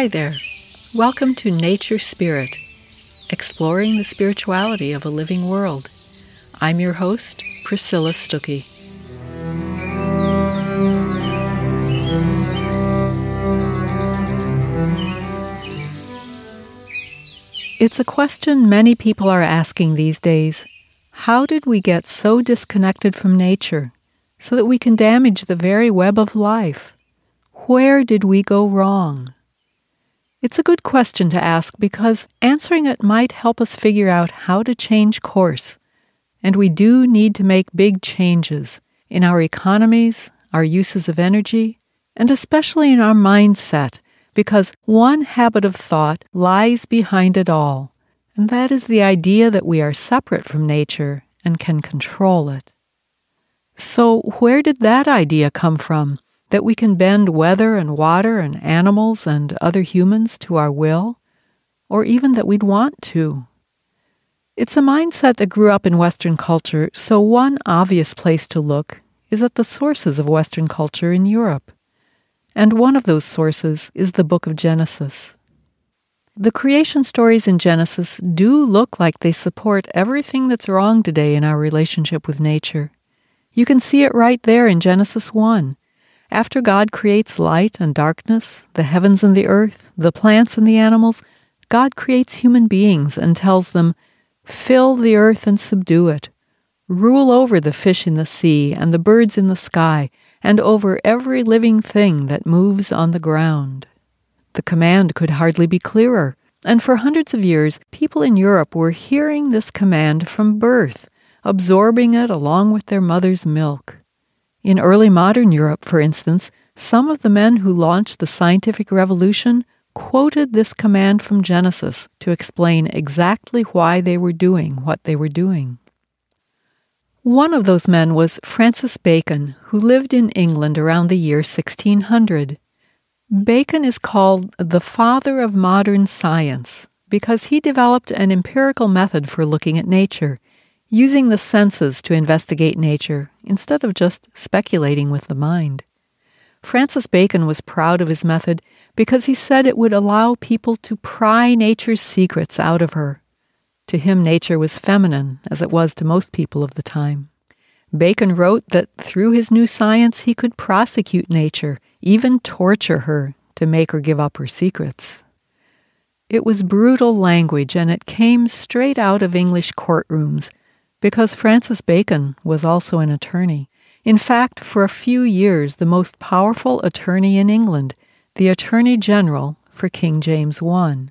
Hi there. Welcome to Nature Spirit, exploring the spirituality of a living world. I'm your host, Priscilla Stuckey. It's a question many people are asking these days. How did we get so disconnected from nature so that we can damage the very web of life? Where did we go wrong? It's a good question to ask because answering it might help us figure out how to change course. And we do need to make big changes in our economies, our uses of energy, and especially in our mindset because one habit of thought lies behind it all, and that is the idea that we are separate from nature and can control it. So, where did that idea come from? That we can bend weather and water and animals and other humans to our will? Or even that we'd want to? It's a mindset that grew up in Western culture, so one obvious place to look is at the sources of Western culture in Europe and one of those sources is the book of Genesis. The creation stories in Genesis do look like they support everything that's wrong today in our relationship with nature. You can see it right there in Genesis 1. After God creates light and darkness, the heavens and the earth, the plants and the animals, God creates human beings and tells them, Fill the earth and subdue it. Rule over the fish in the sea and the birds in the sky and over every living thing that moves on the ground. The command could hardly be clearer, and for hundreds of years people in Europe were hearing this command from birth, absorbing it along with their mother's milk. In early modern Europe, for instance, some of the men who launched the scientific revolution quoted this command from Genesis to explain exactly why they were doing what they were doing. One of those men was Francis Bacon, who lived in England around the year 1600. Bacon is called the father of modern science because he developed an empirical method for looking at nature, using the senses to investigate nature instead of just speculating with the mind. Francis Bacon was proud of his method because he said it would allow people to pry nature's secrets out of her. To him, nature was feminine, as it was to most people of the time. Bacon wrote that through his new science he could prosecute nature, even torture her, to make her give up her secrets. It was brutal language, and it came straight out of English courtrooms, because Francis Bacon was also an attorney. In fact, for a few years, the most powerful attorney in England, the Attorney General for King James I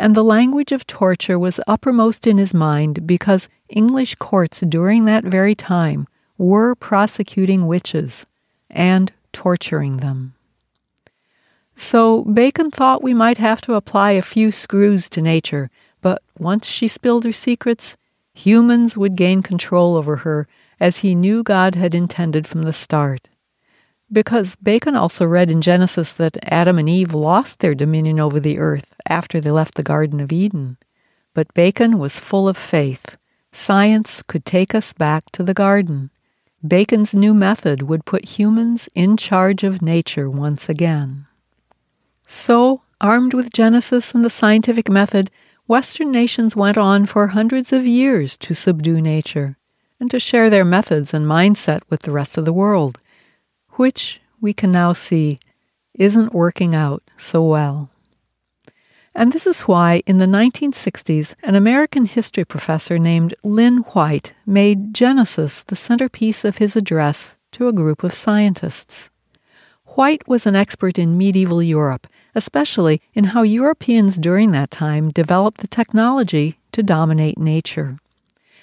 and the language of torture was uppermost in his mind because English courts during that very time were prosecuting witches and torturing them. So Bacon thought we might have to apply a few screws to nature, but once she spilled her secrets, humans would gain control over her as he knew God had intended from the start because Bacon also read in Genesis that Adam and Eve lost their dominion over the earth after they left the Garden of Eden. But Bacon was full of faith. Science could take us back to the garden. Bacon's new method would put humans in charge of nature once again. So, armed with Genesis and the scientific method, Western nations went on for hundreds of years to subdue nature and to share their methods and mindset with the rest of the world which we can now see isn't working out so well. And this is why, in the 1960s, an American history professor named Lynn White made Genesis the centerpiece of his address to a group of scientists. White was an expert in medieval Europe, especially in how Europeans during that time developed the technology to dominate nature.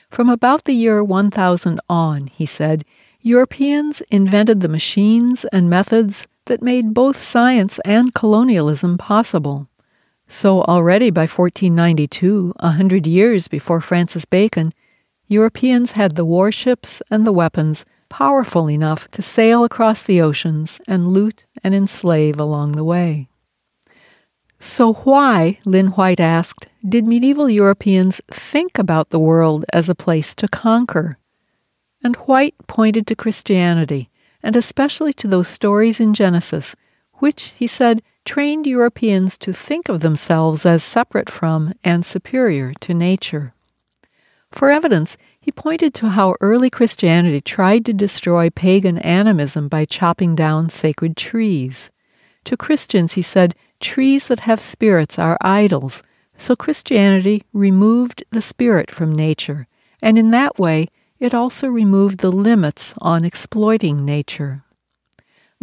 From about the year 1000 on, he said, Europeans invented the machines and methods that made both science and colonialism possible. So, already by 1492, a hundred years before Francis Bacon, Europeans had the warships and the weapons powerful enough to sail across the oceans and loot and enslave along the way. So, why, Lynn White asked, did medieval Europeans think about the world as a place to conquer? And White pointed to Christianity, and especially to those stories in Genesis, which, he said, trained Europeans to think of themselves as separate from and superior to nature. For evidence, he pointed to how early Christianity tried to destroy pagan animism by chopping down sacred trees. To Christians, he said, trees that have spirits are idols, so Christianity removed the spirit from nature, and in that way it also removed the limits on exploiting nature.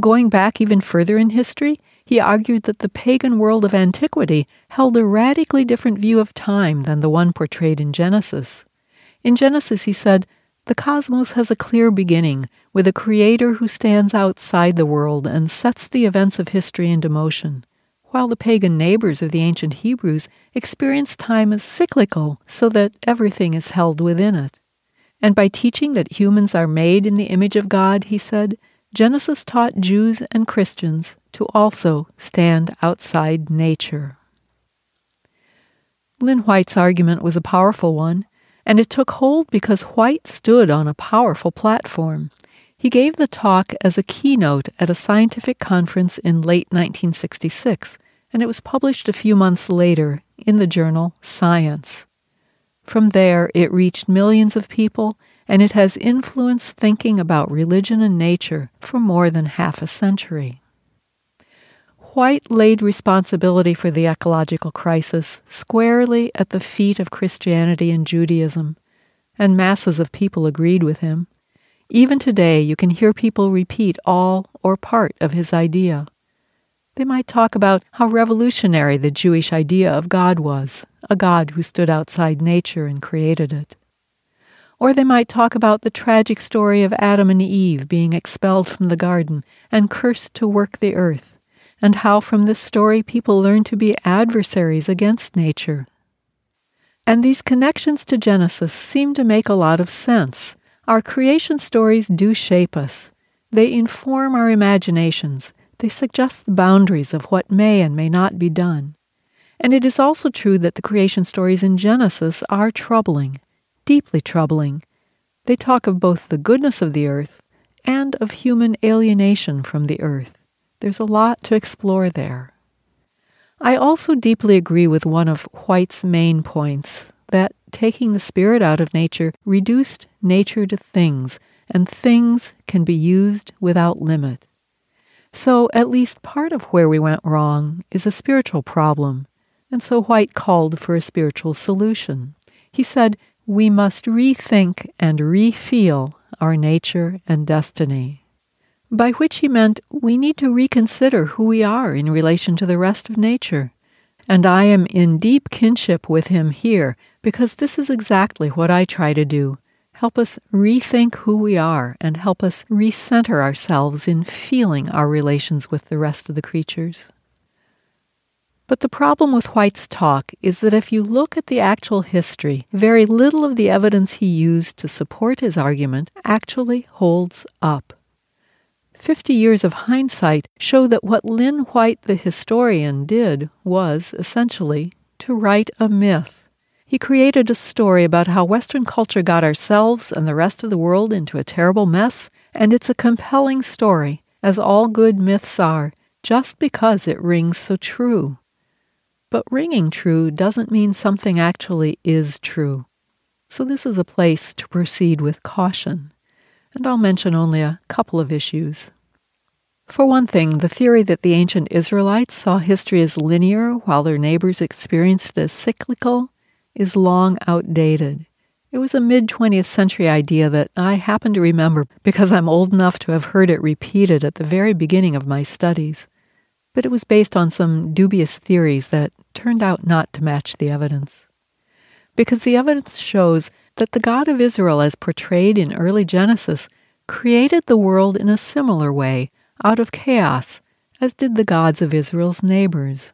Going back even further in history, he argued that the pagan world of antiquity held a radically different view of time than the one portrayed in Genesis. In Genesis, he said, the cosmos has a clear beginning, with a creator who stands outside the world and sets the events of history into motion, while the pagan neighbors of the ancient Hebrews experienced time as cyclical, so that everything is held within it. And by teaching that humans are made in the image of God, he said, Genesis taught Jews and Christians to also stand outside nature. Lynn White's argument was a powerful one and it took hold because White stood on a powerful platform. He gave the talk as a keynote at a scientific conference in late 1966, and it was published a few months later in the journal Science. From there, it reached millions of people, and it has influenced thinking about religion and nature for more than half a century. White laid responsibility for the ecological crisis squarely at the feet of Christianity and Judaism, and masses of people agreed with him. Even today, you can hear people repeat all or part of his idea. They might talk about how revolutionary the Jewish idea of God was, a God who stood outside nature and created it. Or they might talk about the tragic story of Adam and Eve being expelled from the garden and cursed to work the earth and how from this story people learn to be adversaries against nature. And these connections to Genesis seem to make a lot of sense. Our creation stories do shape us. They inform our imaginations. They suggest the boundaries of what may and may not be done. And it is also true that the creation stories in Genesis are troubling, deeply troubling. They talk of both the goodness of the earth and of human alienation from the earth. There's a lot to explore there. I also deeply agree with one of White's main points that taking the spirit out of nature reduced nature to things, and things can be used without limit. So, at least part of where we went wrong is a spiritual problem, and so White called for a spiritual solution. He said, We must rethink and refeel our nature and destiny by which he meant we need to reconsider who we are in relation to the rest of nature. And I am in deep kinship with him here because this is exactly what I try to do help us rethink who we are and help us recenter ourselves in feeling our relations with the rest of the creatures. But the problem with White's talk is that if you look at the actual history, very little of the evidence he used to support his argument actually holds up. Fifty years of hindsight show that what Lynn White the historian did was, essentially, to write a myth. He created a story about how Western culture got ourselves and the rest of the world into a terrible mess, and it's a compelling story, as all good myths are, just because it rings so true. But ringing true doesn't mean something actually is true. So this is a place to proceed with caution and I'll mention only a couple of issues. For one thing, the theory that the ancient Israelites saw history as linear while their neighbors experienced it as cyclical is long outdated. It was a mid 20th century idea that I happen to remember because I'm old enough to have heard it repeated at the very beginning of my studies. But it was based on some dubious theories that turned out not to match the evidence. Because the evidence shows that the God of Israel, as portrayed in early Genesis, created the world in a similar way, out of chaos, as did the gods of Israel's neighbors.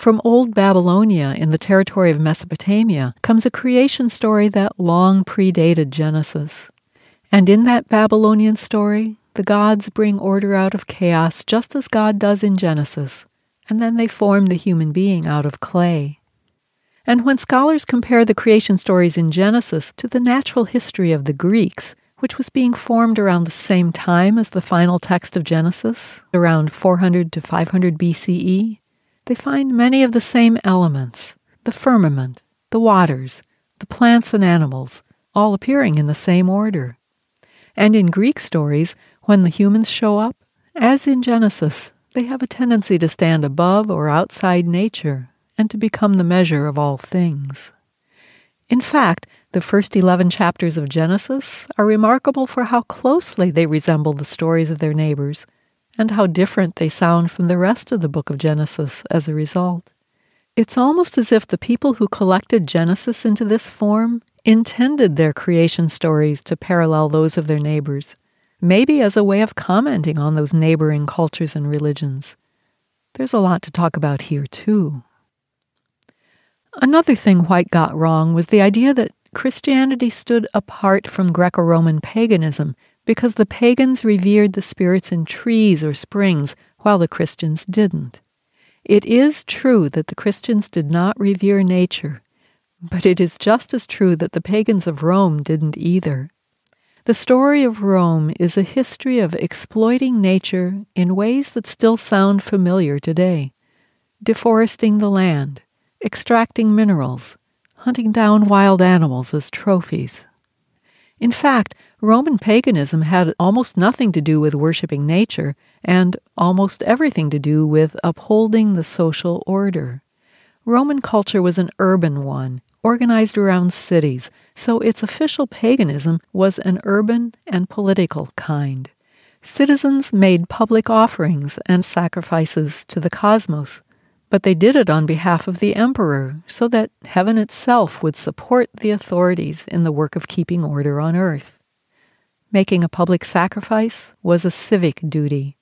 From Old Babylonia in the territory of Mesopotamia comes a creation story that long predated Genesis. And in that Babylonian story, the gods bring order out of chaos just as God does in Genesis, and then they form the human being out of clay. And when scholars compare the creation stories in Genesis to the natural history of the Greeks, which was being formed around the same time as the final text of Genesis, around 400 to 500 BCE, they find many of the same elements the firmament, the waters, the plants and animals, all appearing in the same order. And in Greek stories, when the humans show up, as in Genesis, they have a tendency to stand above or outside nature and to become the measure of all things. In fact, the first 11 chapters of Genesis are remarkable for how closely they resemble the stories of their neighbors, and how different they sound from the rest of the book of Genesis as a result. It's almost as if the people who collected Genesis into this form intended their creation stories to parallel those of their neighbors, maybe as a way of commenting on those neighboring cultures and religions. There's a lot to talk about here, too. Another thing White got wrong was the idea that Christianity stood apart from Greco Roman paganism because the pagans revered the spirits in trees or springs while the Christians didn't. It is true that the Christians did not revere nature, but it is just as true that the pagans of Rome didn't either. The story of Rome is a history of exploiting nature in ways that still sound familiar today deforesting the land, extracting minerals, hunting down wild animals as trophies. In fact, Roman paganism had almost nothing to do with worshiping nature and almost everything to do with upholding the social order. Roman culture was an urban one, organized around cities, so its official paganism was an urban and political kind. Citizens made public offerings and sacrifices to the cosmos, but they did it on behalf of the emperor so that heaven itself would support the authorities in the work of keeping order on earth. Making a public sacrifice was a civic duty.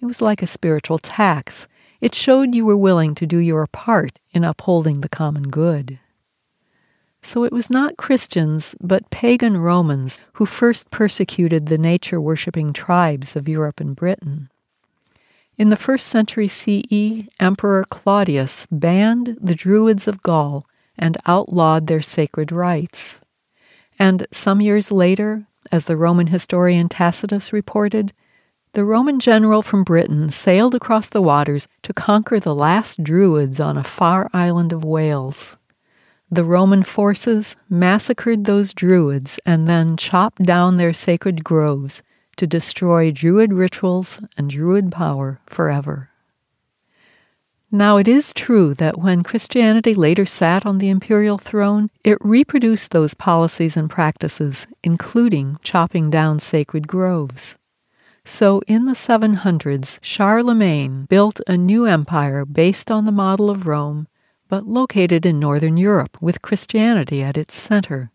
It was like a spiritual tax. It showed you were willing to do your part in upholding the common good. So it was not Christians, but pagan Romans who first persecuted the nature worshipping tribes of Europe and Britain. In the first century CE, Emperor Claudius banned the Druids of Gaul and outlawed their sacred rites. And some years later, as the Roman historian Tacitus reported, the Roman general from Britain sailed across the waters to conquer the last Druids on a far island of Wales. The Roman forces massacred those Druids and then chopped down their sacred groves to destroy Druid rituals and Druid power forever. Now, it is true that when Christianity later sat on the imperial throne, it reproduced those policies and practices, including chopping down sacred groves. So, in the 700s, Charlemagne built a new empire based on the model of Rome, but located in northern Europe with Christianity at its center.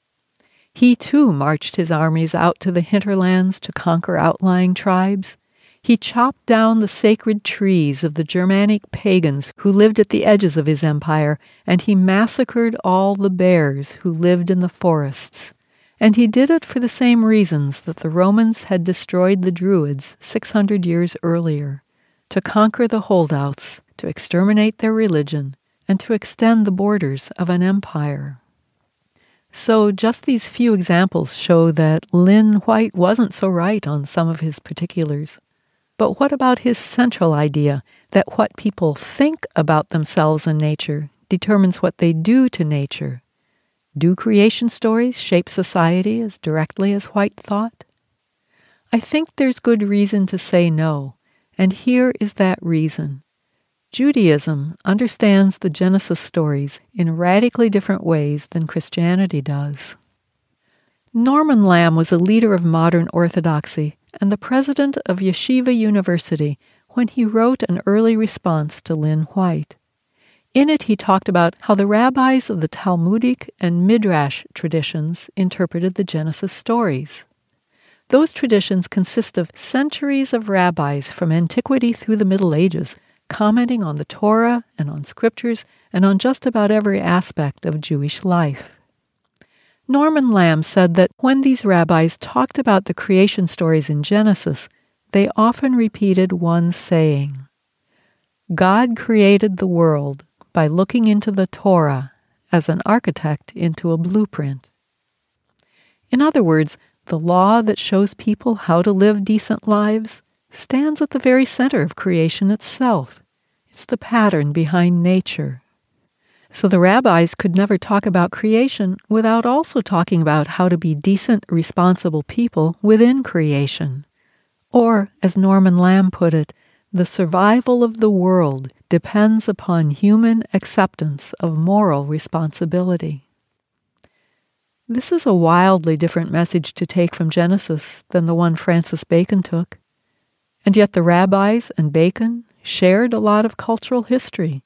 He too marched his armies out to the hinterlands to conquer outlying tribes. He chopped down the sacred trees of the Germanic pagans who lived at the edges of his empire, and he massacred all the bears who lived in the forests. And he did it for the same reasons that the Romans had destroyed the Druids 600 years earlier to conquer the holdouts, to exterminate their religion, and to extend the borders of an empire. So, just these few examples show that Lynn White wasn't so right on some of his particulars. But what about his central idea that what people think about themselves and nature determines what they do to nature? Do creation stories shape society as directly as White thought? I think there's good reason to say no, and here is that reason. Judaism understands the Genesis stories in radically different ways than Christianity does. Norman Lamm was a leader of modern orthodoxy and the president of Yeshiva University when he wrote an early response to Lynn White. In it, he talked about how the rabbis of the Talmudic and Midrash traditions interpreted the Genesis stories. Those traditions consist of centuries of rabbis from antiquity through the Middle Ages commenting on the Torah and on scriptures and on just about every aspect of Jewish life. Norman Lamm said that when these rabbis talked about the creation stories in Genesis, they often repeated one saying God created the world by looking into the Torah as an architect into a blueprint. In other words, the law that shows people how to live decent lives, stands at the very center of creation itself. It's the pattern behind nature. So the rabbis could never talk about creation without also talking about how to be decent, responsible people within creation. Or, as Norman Lamm put it, the survival of the world depends upon human acceptance of moral responsibility. This is a wildly different message to take from Genesis than the one Francis Bacon took. And yet the rabbis and Bacon shared a lot of cultural history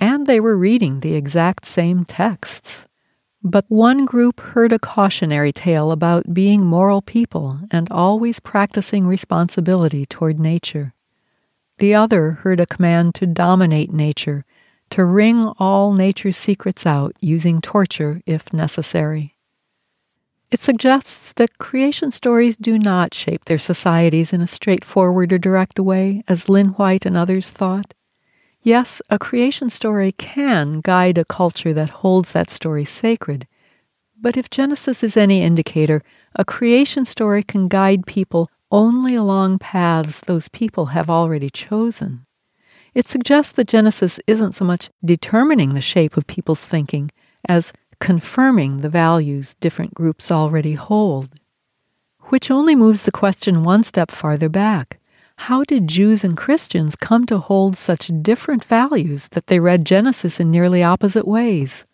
and they were reading the exact same texts. But one group heard a cautionary tale about being moral people and always practicing responsibility toward nature. The other heard a command to dominate nature, to wring all nature's secrets out using torture if necessary. It suggests that creation stories do not shape their societies in a straightforward or direct way, as Lynn White and others thought. Yes, a creation story can guide a culture that holds that story sacred. But if Genesis is any indicator, a creation story can guide people only along paths those people have already chosen. It suggests that Genesis isn't so much determining the shape of people's thinking as confirming the values different groups already hold. Which only moves the question one step farther back. How did Jews and Christians come to hold such different values that they read Genesis in nearly opposite ways?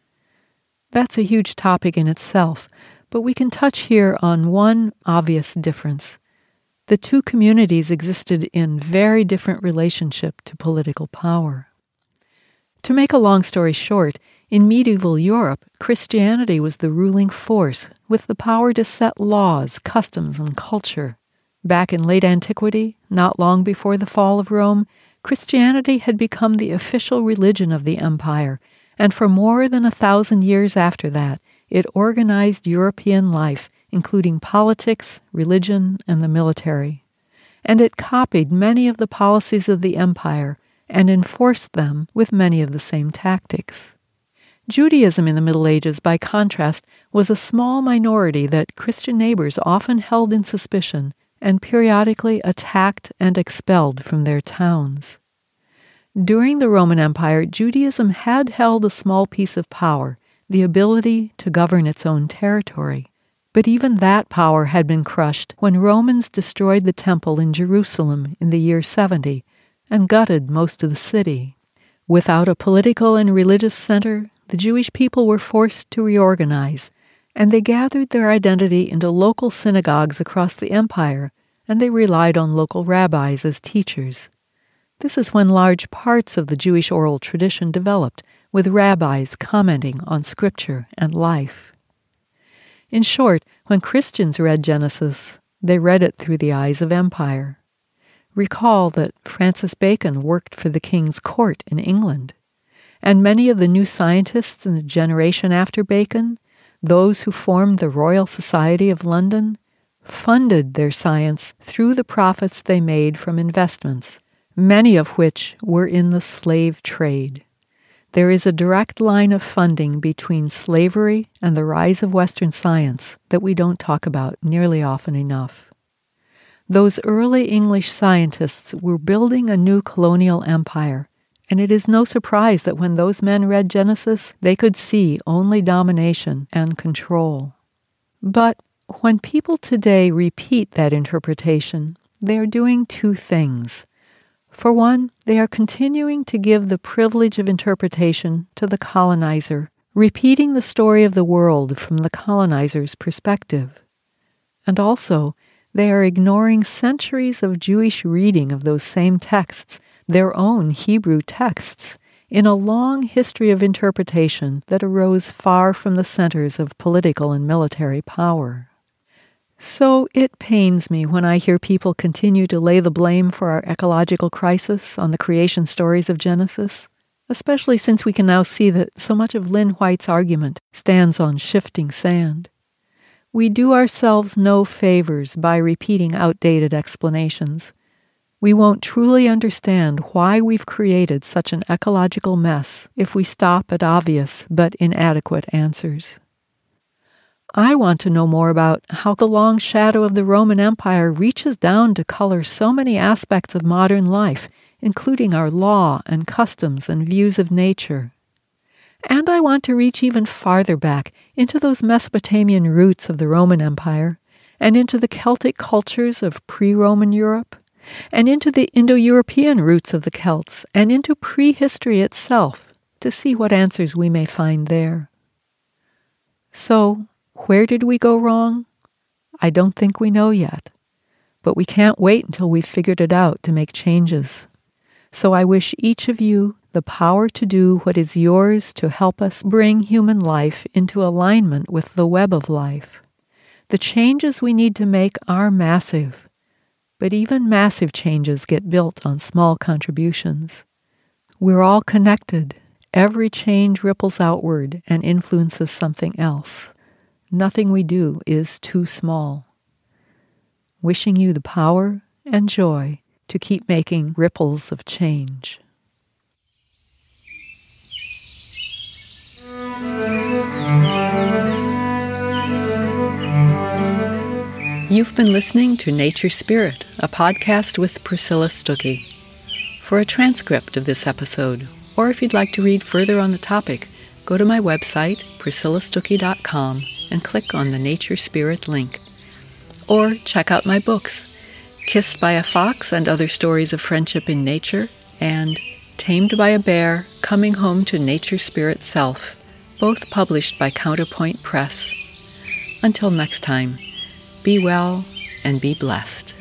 That's a huge topic in itself, but we can touch here on one obvious difference. The two communities existed in very different relationship to political power. To make a long story short, in medieval Europe, Christianity was the ruling force with the power to set laws, customs, and culture. Back in late antiquity, not long before the fall of Rome, Christianity had become the official religion of the empire, and for more than a thousand years after that, it organized European life, including politics, religion, and the military. And it copied many of the policies of the empire and enforced them with many of the same tactics. Judaism in the Middle Ages, by contrast, was a small minority that Christian neighbors often held in suspicion and periodically attacked and expelled from their towns. During the Roman Empire, Judaism had held a small piece of power, the ability to govern its own territory. But even that power had been crushed when Romans destroyed the temple in Jerusalem in the year 70 and gutted most of the city. Without a political and religious center, the Jewish people were forced to reorganize and they gathered their identity into local synagogues across the empire, and they relied on local rabbis as teachers. This is when large parts of the Jewish oral tradition developed, with rabbis commenting on scripture and life. In short, when Christians read Genesis, they read it through the eyes of empire. Recall that Francis Bacon worked for the king's court in England, and many of the new scientists in the generation after Bacon those who formed the Royal Society of London funded their science through the profits they made from investments, many of which were in the slave trade. There is a direct line of funding between slavery and the rise of Western science that we don't talk about nearly often enough. Those early English scientists were building a new colonial empire and it is no surprise that when those men read Genesis, they could see only domination and control. But when people today repeat that interpretation, they are doing two things. For one, they are continuing to give the privilege of interpretation to the colonizer, repeating the story of the world from the colonizer's perspective. And also, they are ignoring centuries of Jewish reading of those same texts their own Hebrew texts in a long history of interpretation that arose far from the centers of political and military power. So it pains me when I hear people continue to lay the blame for our ecological crisis on the creation stories of Genesis, especially since we can now see that so much of Lynn White's argument stands on shifting sand. We do ourselves no favors by repeating outdated explanations we won't truly understand why we've created such an ecological mess if we stop at obvious but inadequate answers. I want to know more about how the long shadow of the Roman Empire reaches down to color so many aspects of modern life, including our law and customs and views of nature. And I want to reach even farther back into those Mesopotamian roots of the Roman Empire, and into the Celtic cultures of pre Roman Europe, and into the Indo European roots of the Celts, and into prehistory itself, to see what answers we may find there. So, where did we go wrong? I don't think we know yet, but we can't wait until we've figured it out to make changes. So I wish each of you the power to do what is yours to help us bring human life into alignment with the web of life. The changes we need to make are massive, but even massive changes get built on small contributions. We're all connected. Every change ripples outward and influences something else. Nothing we do is too small. Wishing you the power and joy to keep making ripples of change. You've been listening to Nature Spirit, a podcast with Priscilla Stuckey. For a transcript of this episode, or if you'd like to read further on the topic, go to my website, priscillastuckey.com, and click on the Nature Spirit link. Or check out my books, Kissed by a Fox and Other Stories of Friendship in Nature, and Tamed by a Bear Coming Home to Nature Spirit Self, both published by Counterpoint Press. Until next time. Be well and be blessed.